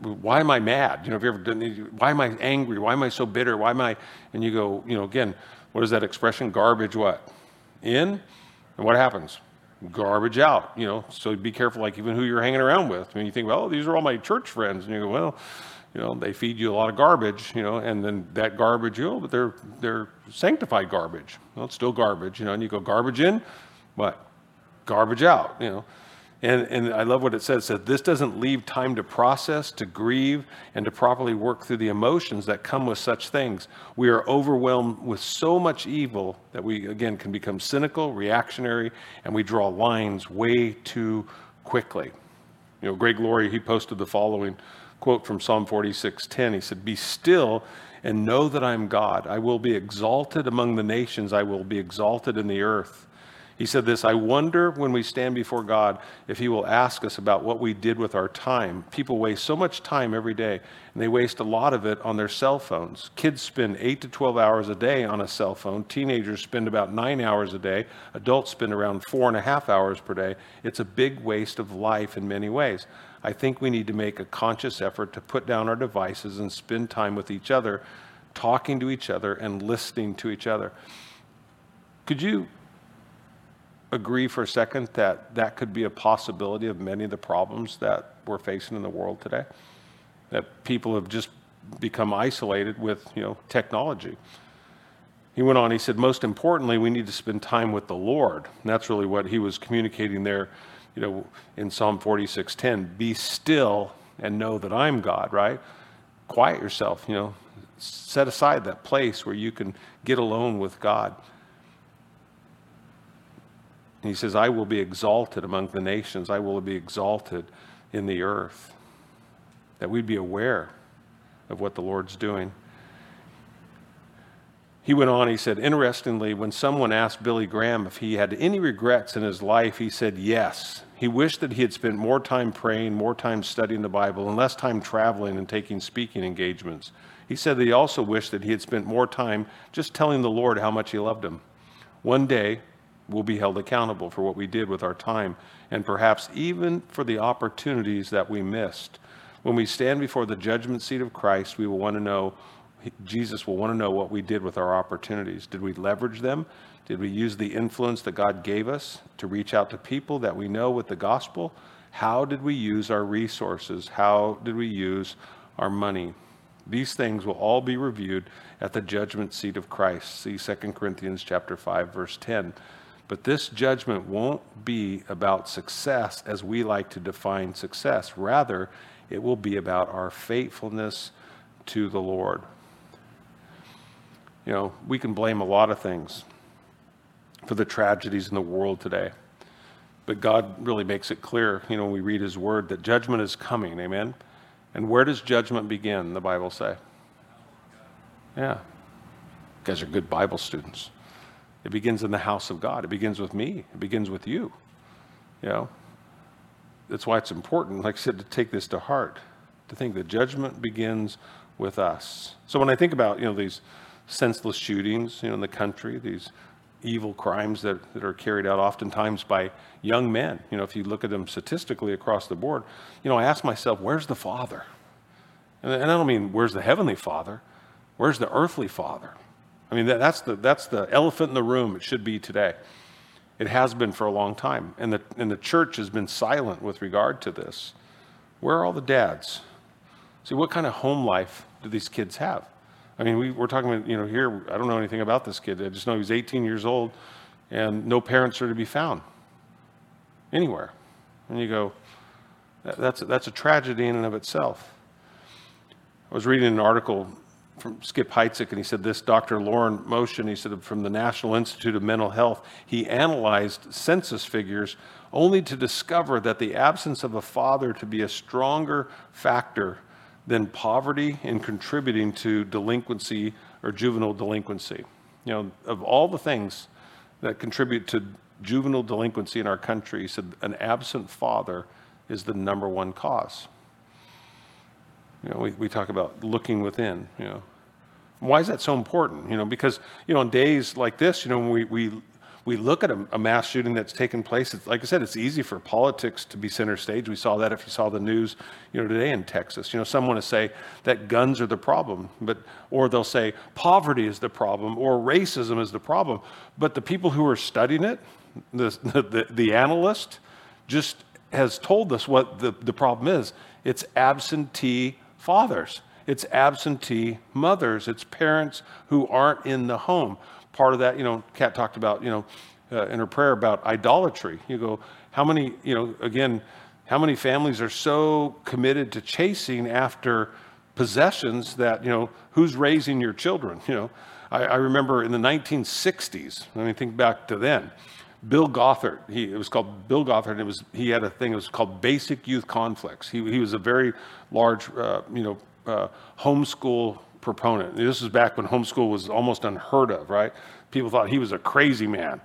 why am I mad? You know, have you ever done, why am I angry? Why am I so bitter? Why am I, and you go, you know, again, what is that expression? Garbage what? In? And what happens? Garbage out, you know, so be careful, like even who you're hanging around with. I mean, you think, well, these are all my church friends. And you go, well, you know, they feed you a lot of garbage, you know, and then that garbage, you know, but they're, they're sanctified garbage. Well, it's still garbage, you know, and you go, garbage in, what? Garbage out, you know. And, and I love what it says. It says, this doesn't leave time to process, to grieve, and to properly work through the emotions that come with such things. We are overwhelmed with so much evil that we, again, can become cynical, reactionary, and we draw lines way too quickly. You know, Greg Laurie, he posted the following quote from Psalm 46:10. He said, Be still and know that I am God. I will be exalted among the nations, I will be exalted in the earth. He said this I wonder when we stand before God if He will ask us about what we did with our time. People waste so much time every day, and they waste a lot of it on their cell phones. Kids spend 8 to 12 hours a day on a cell phone. Teenagers spend about 9 hours a day. Adults spend around four and a half hours per day. It's a big waste of life in many ways. I think we need to make a conscious effort to put down our devices and spend time with each other, talking to each other and listening to each other. Could you agree for a second that that could be a possibility of many of the problems that we're facing in the world today? That people have just become isolated with, you know, technology. He went on, he said, most importantly, we need to spend time with the Lord. And that's really what he was communicating there, you know, in Psalm 46:10. Be still and know that I'm God, right? Quiet yourself, you know, set aside that place where you can get alone with God. And he says, I will be exalted among the nations, I will be exalted in the earth. That we'd be aware of what the Lord's doing. He went on, he said, interestingly, when someone asked Billy Graham if he had any regrets in his life, he said yes. He wished that he had spent more time praying, more time studying the Bible, and less time traveling and taking speaking engagements. He said that he also wished that he had spent more time just telling the Lord how much he loved him. One day, we'll be held accountable for what we did with our time and perhaps even for the opportunities that we missed. When we stand before the judgment seat of Christ, we will want to know, Jesus will want to know what we did with our opportunities. Did we leverage them? Did we use the influence that God gave us to reach out to people that we know with the gospel? How did we use our resources? How did we use our money? These things will all be reviewed at the judgment seat of Christ. See 2 Corinthians chapter 5 verse 10. But this judgment won't be about success as we like to define success. Rather, it will be about our faithfulness to the Lord. You know, we can blame a lot of things for the tragedies in the world today. But God really makes it clear, you know, when we read His Word, that judgment is coming. Amen? And where does judgment begin, the Bible say? Yeah. You guys are good Bible students. It begins in the house of God. It begins with me. It begins with you. You know, that's why it's important, like I said, to take this to heart, to think that judgment begins with us. So when I think about, you know, these senseless shootings, you know, in the country, these evil crimes that, that are carried out oftentimes by young men, you know, if you look at them statistically across the board, you know, I ask myself, where's the Father? And, and I don't mean where's the Heavenly Father, where's the earthly Father? I mean, that, that's, the, that's the elephant in the room it should be today. It has been for a long time. And the, and the church has been silent with regard to this. Where are all the dads? See, what kind of home life do these kids have? I mean, we, we're talking about, you know, here, I don't know anything about this kid. I just know he's 18 years old and no parents are to be found anywhere. And you go, that's, that's a tragedy in and of itself. I was reading an article from Skip Heitzig, and he said this, Dr. Loren Mosher, he said from the National Institute of Mental Health, he analyzed census figures only to discover that the absence of a father to be a stronger factor than poverty in contributing to delinquency or juvenile delinquency. You know, of all the things that contribute to juvenile delinquency in our country, he said an absent father is the number one cause. You know, we, we talk about looking within, you know. Why is that so important? You know, because, you know, on days like this, you know, we, we, we look at a, a mass shooting that's taken place. It's, like I said, it's easy for politics to be center stage. We saw that if you saw the news, you know, today in Texas. You know, someone to say that guns are the problem, but or they'll say poverty is the problem or racism is the problem. But the people who are studying it, the, the, the analyst, just has told us what the, the problem is. It's absentee fathers. It's absentee mothers. It's parents who aren't in the home. Part of that, you know, Kat talked about, you know, uh, in her prayer about idolatry. You go, how many, you know, again, how many families are so committed to chasing after possessions that, you know, who's raising your children? You know, I, I remember in the 1960s, let me think back to then. Bill Gothard, he, it was called Bill Gothard, and it was, he had a thing, it was called Basic Youth Conflicts. He, he was a very large, uh, you know, uh, homeschool proponent. This was back when homeschool was almost unheard of, right? People thought he was a crazy man,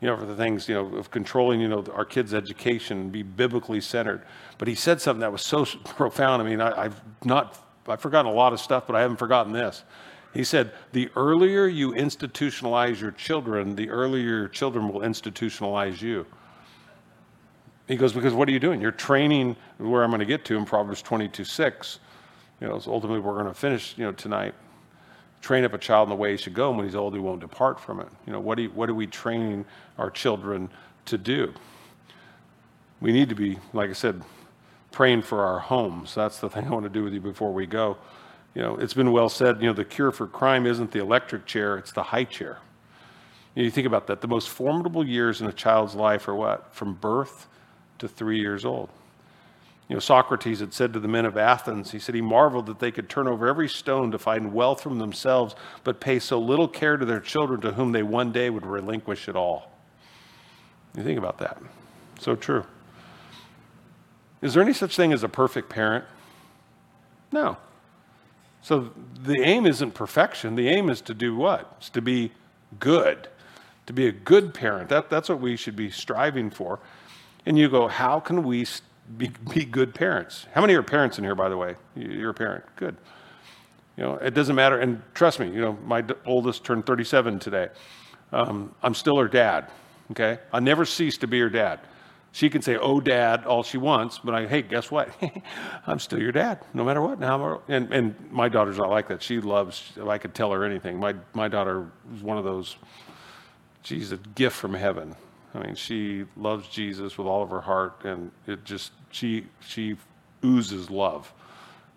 you know, for the things, you know, of controlling, you know, our kids' education and be biblically centered. But he said something that was so profound. I mean, I, I've not, I've forgotten a lot of stuff, but I haven't forgotten this. He said, the earlier you institutionalize your children, the earlier your children will institutionalize you. He goes, because what are you doing? You're training where I'm going to get to in Proverbs 22 6. You know, so ultimately we're going to finish, you know, tonight. Train up a child in the way he should go, and when he's old, he won't depart from it. You know, what, do you, what are we training our children to do? We need to be, like I said, praying for our homes. That's the thing I want to do with you before we go you know, it's been well said, you know, the cure for crime isn't the electric chair, it's the high chair. You, know, you think about that. The most formidable years in a child's life are what? From birth to three years old. You know, Socrates had said to the men of Athens, he said he marveled that they could turn over every stone to find wealth from themselves, but pay so little care to their children to whom they one day would relinquish it all. You think about that. So true. Is there any such thing as a perfect parent? No. So the aim isn't perfection. The aim is to do what? It's to be good, to be a good parent. That, that's what we should be striving for. And you go, how can we be, be good parents? How many are parents in here, by the way? You're a parent. Good. You know, it doesn't matter. And trust me, you know, my oldest turned 37 today. Um, I'm still her dad. Okay. I never cease to be her dad. She can say, "Oh, Dad," all she wants, but I, hey, guess what? I'm still your dad, no matter what. Now, and and my daughter's not like that. She loves. If I could tell her anything. My my daughter is one of those. She's a gift from heaven. I mean, she loves Jesus with all of her heart, and it just she she oozes love.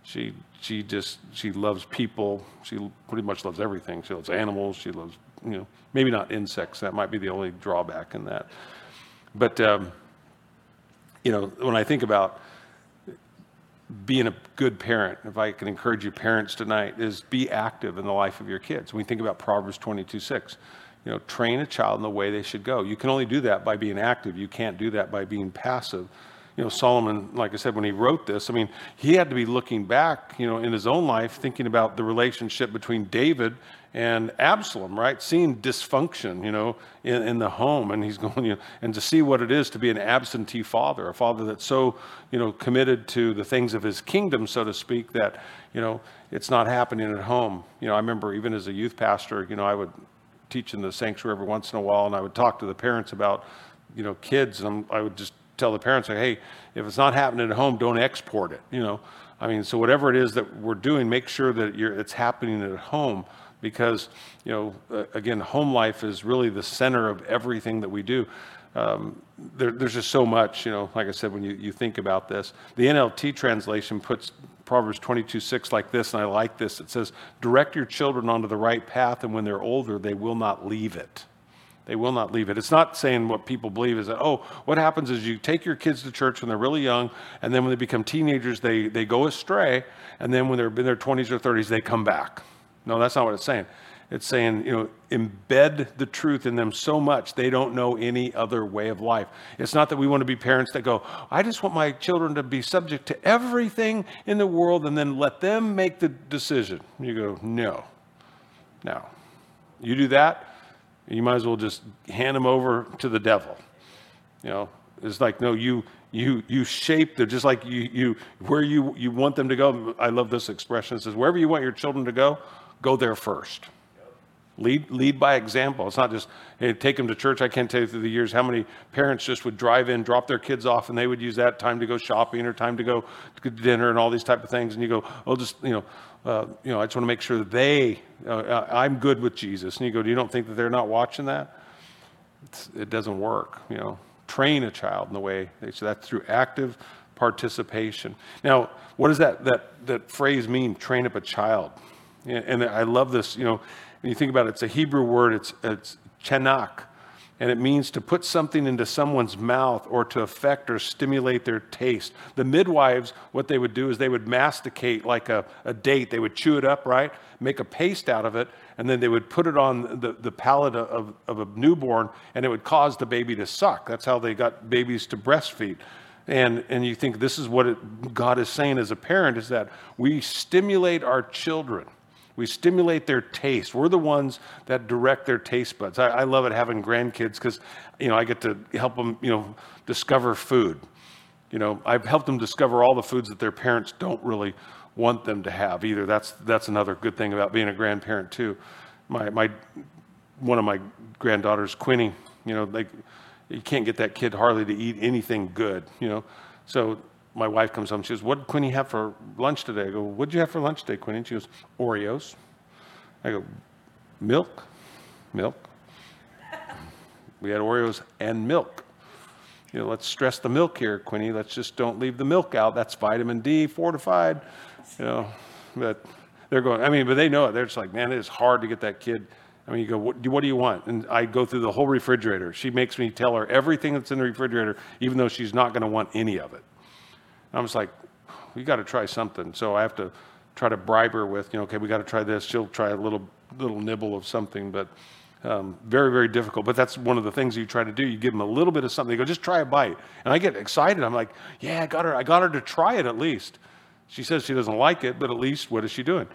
She she just she loves people. She pretty much loves everything. She loves animals. She loves you know maybe not insects. That might be the only drawback in that. But um, you know, when I think about being a good parent, if I can encourage you parents tonight, is be active in the life of your kids. When we think about Proverbs 22 6, you know, train a child in the way they should go. You can only do that by being active. You can't do that by being passive. You know, Solomon, like I said, when he wrote this, I mean, he had to be looking back, you know, in his own life, thinking about the relationship between David and Absalom, right? Seeing dysfunction, you know, in, in, the home. And he's going, you know, and to see what it is to be an absentee father, a father that's so, you know, committed to the things of his kingdom, so to speak, that, you know, it's not happening at home. You know, I remember even as a youth pastor, you know, I would teach in the sanctuary every once in a while, and I would talk to the parents about, you know, kids, and I would just tell the parents, like, hey, if it's not happening at home, don't export it, you know. I mean, so whatever it is that we're doing, make sure that it's happening at home because, you know, again, home life is really the center of everything that we do. Um, there, there's just so much, you know, like I said, when you, you think about this. The NLT translation puts Proverbs 22 6 like this, and I like this. It says, Direct your children onto the right path, and when they're older, they will not leave it. They will not leave it. It's not saying what people believe is that, oh, what happens is you take your kids to church when they're really young, and then when they become teenagers, they, they go astray, and then when they're in their 20s or 30s, they come back. No, that's not what it's saying. It's saying, you know, embed the truth in them so much they don't know any other way of life. It's not that we want to be parents that go, I just want my children to be subject to everything in the world and then let them make the decision. You go, no, no. You do that, you might as well just hand them over to the devil. You know, it's like, no, you you you shape them just like you you where you you want them to go. I love this expression. It says, wherever you want your children to go, go there first. Lead, lead by example. It's not just, hey, take them to church. I can't tell you through the years how many parents just would drive in, drop their kids off, and they would use that time to go shopping or time to go to dinner and all these type of things. And you go, oh, just, you know, uh, you know, I just want to make sure that they, uh, I'm good with Jesus. And you go, you don't think that they're not watching that? It's, it doesn't work, you know. Train a child in the way. So that's through active participation. Now, what does that, that, that phrase mean, train up a child? And I love this, you know, when you think about it, it's a Hebrew word, it's, it's chenak, and it means to put something into someone's mouth or to affect or stimulate their taste. The midwives, what they would do is they would masticate like a, a date. They would chew it up, right? Make a paste out of it, and then they would put it on the, the palate of, of a newborn, and it would cause the baby to suck. That's how they got babies to breastfeed. And, and you think this is what it, God is saying as a parent is that we stimulate our children we stimulate their taste. We're the ones that direct their taste buds. I, I love it having grandkids because, you know, I get to help them, you know, discover food. You know, I've helped them discover all the foods that their parents don't really want them to have either. That's that's another good thing about being a grandparent too. My my one of my granddaughters, Quinny, you know, like you can't get that kid hardly to eat anything good, you know. So my wife comes home. She goes, "What did Quinny have for lunch today?" I go, "What did you have for lunch today, Quinny?" she goes, "Oreos." I go, "Milk, milk." we had Oreos and milk. You know, let's stress the milk here, Quinny. Let's just don't leave the milk out. That's vitamin D, fortified. You know, but they're going. I mean, but they know it. They're just like, man, it is hard to get that kid. I mean, you go, what, what do you want? And I go through the whole refrigerator. She makes me tell her everything that's in the refrigerator, even though she's not going to want any of it. I was like, we got to try something. So I have to try to bribe her with, you know, okay, we got to try this. She'll try a little little nibble of something, but um, very very difficult. But that's one of the things you try to do. You give them a little bit of something. They go, just try a bite, and I get excited. I'm like, yeah, I got her. I got her to try it at least. She says she doesn't like it, but at least what is she doing?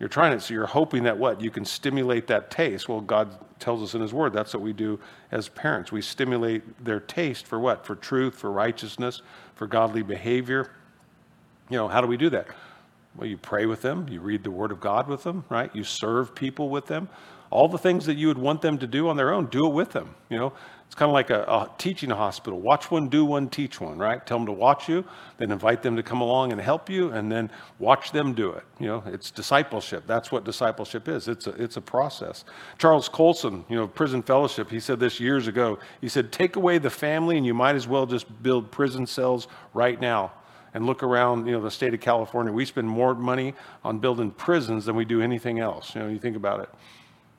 You're trying it, so you're hoping that what you can stimulate that taste. Well, God tells us in His Word that's what we do as parents. We stimulate their taste for what? For truth, for righteousness, for godly behavior. You know, how do we do that? Well, you pray with them, you read the Word of God with them, right? You serve people with them. All the things that you would want them to do on their own, do it with them. You know, it's kind of like a, a, teaching hospital. Watch one, do one, teach one, right? Tell them to watch you, then invite them to come along and help you, and then watch them do it. You know, it's discipleship. That's what discipleship is. It's a, it's a process. Charles Colson, you know, Prison Fellowship, he said this years ago. He said, take away the family, and you might as well just build prison cells right now and look around, you know, the state of California. We spend more money on building prisons than we do anything else. You know, you think about it.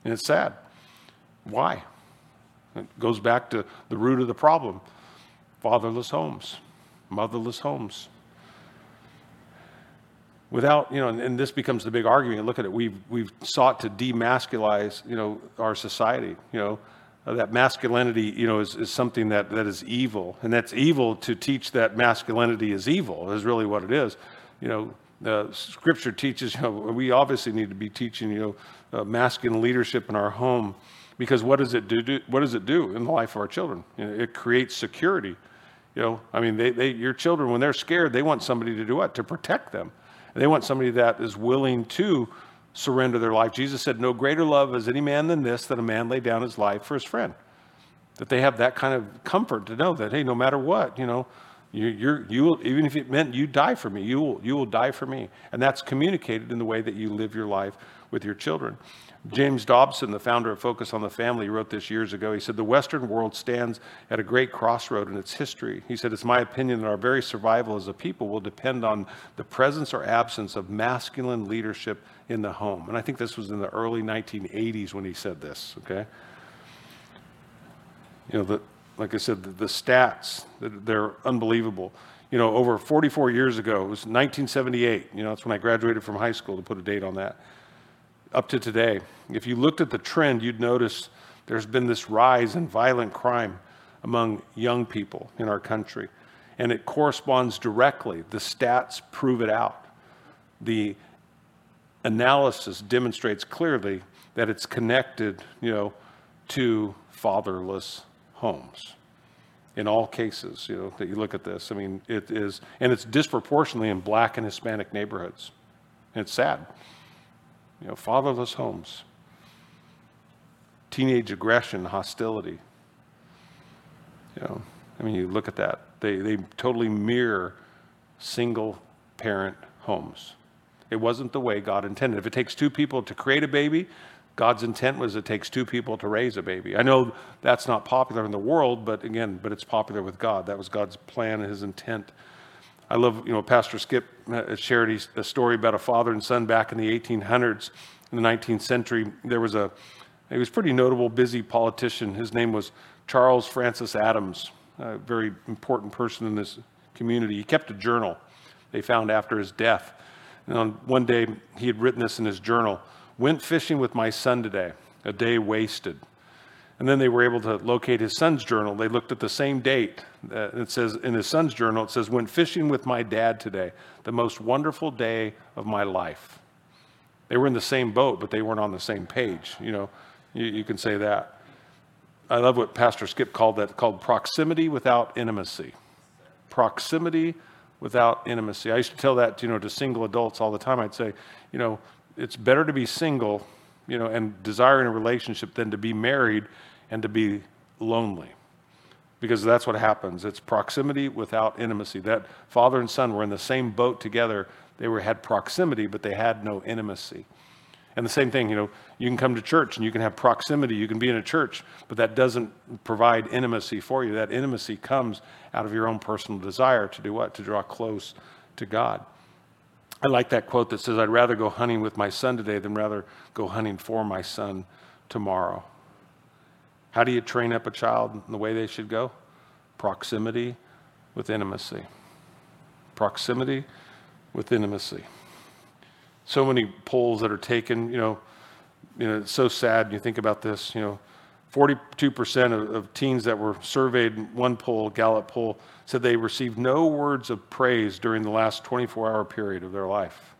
And it's sad. Why? It goes back to the root of the problem fatherless homes, motherless homes. Without, you know, and, and, this becomes the big argument. Look at it. We've, we've sought to demasculize, you know, our society. You know, uh, that masculinity, you know, is, is something that, that is evil. And that's evil to teach that masculinity is evil, is really what it is. You know, the scripture teaches, you know, we obviously need to be teaching, you know, uh, masculine leadership in our home because what does it do, what does it do in the life of our children? You know, it creates security. You know, I mean, they, they, your children, when they're scared, they want somebody to do what? To protect them. And they want somebody that is willing to surrender their life. Jesus said, No greater love is any man than this, that a man lay down his life for his friend. That they have that kind of comfort to know that, hey, no matter what, you know, you, you're, you will, even if it meant you die for me, you will, you will die for me. And that's communicated in the way that you live your life with your children. James Dobson, the founder of Focus on the Family, wrote this years ago. He said, The Western world stands at a great crossroad in its history. He said, It's my opinion that our very survival as a people will depend on the presence or absence of masculine leadership in the home. And I think this was in the early 1980s when he said this, okay? You know, the, like I said, the, the stats, they're unbelievable. You know, over 44 years ago, it was 1978, you know, that's when I graduated from high school, to put a date on that up to today. If you looked at the trend, you'd notice there's been this rise in violent crime among young people in our country. And it corresponds directly. The stats prove it out. The analysis demonstrates clearly that it's connected, you know, to fatherless homes. In all cases, you know, that you look at this, I mean, it is, and it's disproportionately in black and Hispanic neighborhoods. And it's sad you know, fatherless homes. teenage aggression, hostility. You know, I mean, you look at that. They, they totally mirror single parent homes. It wasn't the way God intended. If it takes two people to create a baby, God's intent was it takes two people to raise a baby. I know that's not popular in the world, but again, but it's popular with God. That was God's plan and his intent. I love, you know, Pastor Skip uh, shared a story about a father and son back in the 1800s. In the 19th century, there was a, he was pretty notable, busy politician. His name was Charles Francis Adams, a very important person in this community. He kept a journal they found after his death. And on one day, he had written this in his journal Went fishing with my son today, a day wasted. And then they were able to locate his son's journal. They looked at the same date. It says in his son's journal, it says, Went fishing with my dad today, the most wonderful day of my life. They were in the same boat, but they weren't on the same page. You know, you, you can say that. I love what Pastor Skip called that, called proximity without intimacy. Proximity without intimacy. I used to tell that, you know, to single adults all the time. I'd say, you know, it's better to be single, you know, and desiring a relationship than to be married and to be lonely. Because that's what happens. It's proximity without intimacy. That father and son were in the same boat together. They were had proximity, but they had no intimacy. And the same thing, you know, you can come to church and you can have proximity, you can be in a church, but that doesn't provide intimacy for you. That intimacy comes out of your own personal desire to do what? To draw close to God. I like that quote that says, I'd rather go hunting with my son today than rather go hunting for my son tomorrow. How do you train up a child in the way they should go? Proximity with intimacy. Proximity with intimacy so many polls that are taken, you know, you know, it's so sad. You think about this, you know, 42% of, of teens that were surveyed, in one poll, Gallup poll, said they received no words of praise during the last 24 hour period of their life.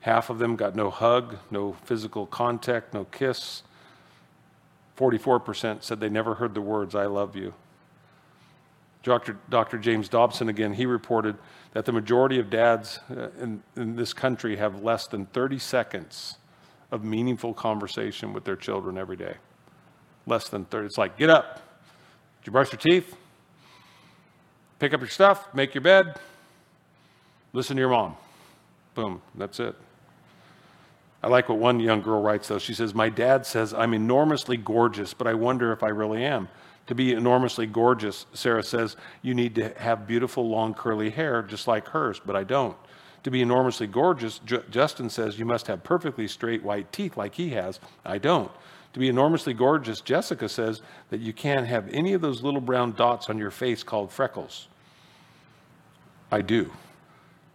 Half of them got no hug, no physical contact, no kiss. 44% said they never heard the words, I love you. Dr. Dr. James Dobson, again, he reported that the majority of dads uh, in, in this country have less than 30 seconds of meaningful conversation with their children every day. Less than 30. It's like, get up. Did you brush your teeth? Pick up your stuff, make your bed, listen to your mom. Boom, that's it. I like what one young girl writes, though. She says, My dad says I'm enormously gorgeous, but I wonder if I really am. To be enormously gorgeous, Sarah says, you need to have beautiful, long, curly hair just like hers, but I don't. To be enormously gorgeous, J- Justin says, you must have perfectly straight white teeth like he has. I don't. To be enormously gorgeous, Jessica says that you can't have any of those little brown dots on your face called freckles. I do.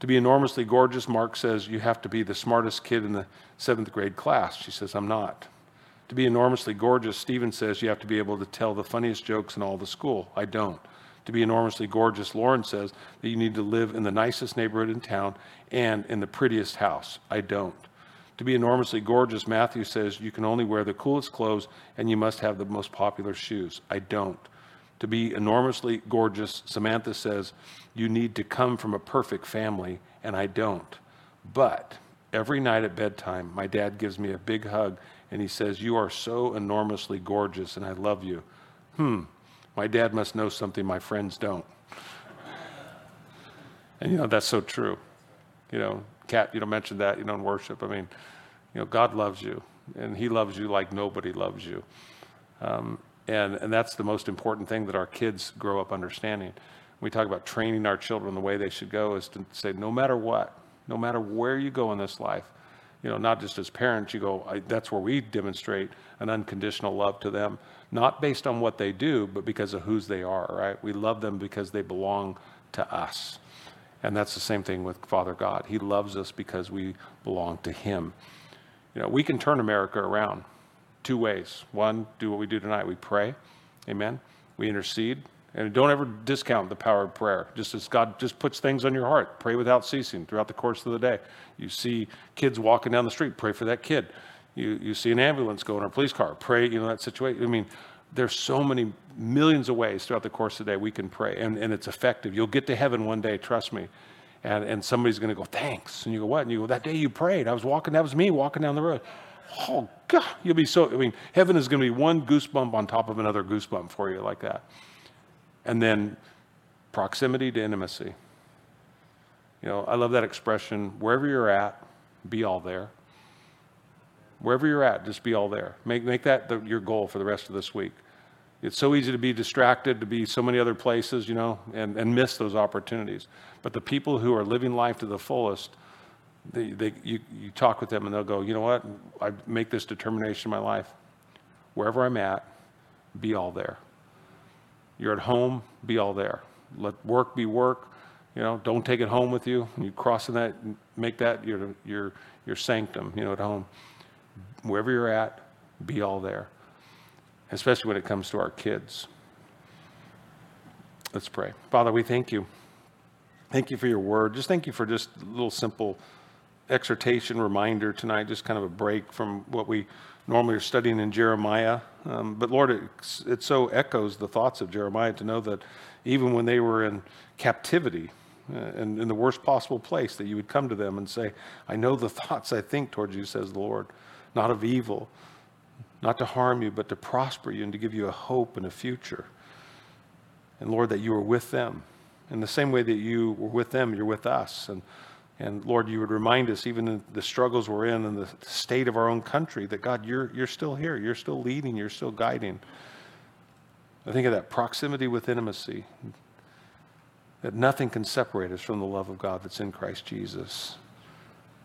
To be enormously gorgeous, Mark says you have to be the smartest kid in the seventh grade class. She says, I'm not. To be enormously gorgeous, Stephen says you have to be able to tell the funniest jokes in all the school. I don't. To be enormously gorgeous, Lauren says that you need to live in the nicest neighborhood in town and in the prettiest house. I don't. To be enormously gorgeous, Matthew says you can only wear the coolest clothes and you must have the most popular shoes. I don't. To be enormously gorgeous, Samantha says you need to come from a perfect family, and I don't. But every night at bedtime, my dad gives me a big hug and he says, You are so enormously gorgeous and I love you. Hmm, my dad must know something my friends don't. And you know, that's so true. You know, Kat, you know, mentioned that, you know, in worship. I mean, you know, God loves you and he loves you like nobody loves you. Um, and, and that's the most important thing that our kids grow up understanding. We talk about training our children the way they should go is to say, no matter what, no matter where you go in this life, you know, not just as parents, you go, that's where we demonstrate an unconditional love to them, not based on what they do, but because of whose they are, right? We love them because they belong to us. And that's the same thing with Father God. He loves us because we belong to Him. You know, we can turn America around two ways. One, do what we do tonight. We pray. Amen. We intercede. And don't ever discount the power of prayer. Just as God just puts things on your heart, pray without ceasing throughout the course of the day. You see kids walking down the street, pray for that kid. You, you see an ambulance going or a police car, pray, you know, that situation. I mean, there's so many millions of ways throughout the course of the day we can pray, and, and it's effective. You'll get to heaven one day, trust me. And, and somebody's going to go, thanks. And you go, what? And you go, that day you prayed. I was walking, that was me walking down the road. Oh, God, you'll be so, I mean, heaven is going to be one goosebump on top of another goosebump for you like that. And then proximity to intimacy. You know, I love that expression wherever you're at, be all there. Wherever you're at, just be all there. Make, make that the, your goal for the rest of this week. It's so easy to be distracted, to be so many other places, you know, and, and miss those opportunities. But the people who are living life to the fullest, they, they, you, you talk with them and they'll go, you know what? I make this determination in my life. Wherever I'm at, be all there. You're at home, be all there. Let work be work. You know, don't take it home with you. You crossing that, make that your, your, your sanctum, you know, at home. Wherever you're at, be all there. Especially when it comes to our kids. Let's pray. Father, we thank you. Thank you for your word. Just thank you for just little simple exhortation reminder tonight, just kind of a break from what we normally are studying in Jeremiah. Um, but Lord, it, it so echoes the thoughts of Jeremiah to know that even when they were in captivity, uh, and in the worst possible place, that you would come to them and say, I know the thoughts I think towards you, says the Lord, not of evil, not to harm you, but to prosper you and to give you a hope and a future. And Lord, that you are with them. In the same way that you were with them, you're with us. And, and Lord, you would remind us, even in the struggles we're in and the state of our own country, that God, you're, you're still here. You're still leading. You're still guiding. I think of that proximity with intimacy, that nothing can separate us from the love of God that's in Christ Jesus.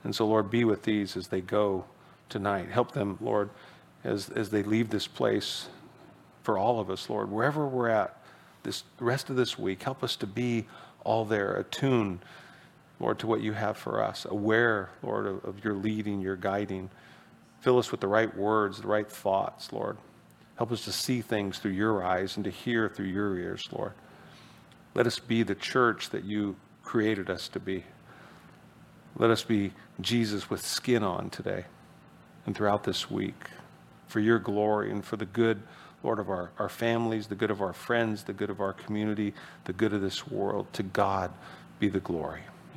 And so, Lord, be with these as they go tonight. Help them, Lord, as, as they leave this place for all of us, Lord, wherever we're at this rest of this week, help us to be all there, attuned, Lord, to what you have for us, aware, Lord, of, of your leading, your guiding. Fill us with the right words, the right thoughts, Lord. Help us to see things through your eyes and to hear through your ears, Lord. Let us be the church that you created us to be. Let us be Jesus with skin on today and throughout this week for your glory and for the good, Lord, of our, our families, the good of our friends, the good of our community, the good of this world. To God be the glory.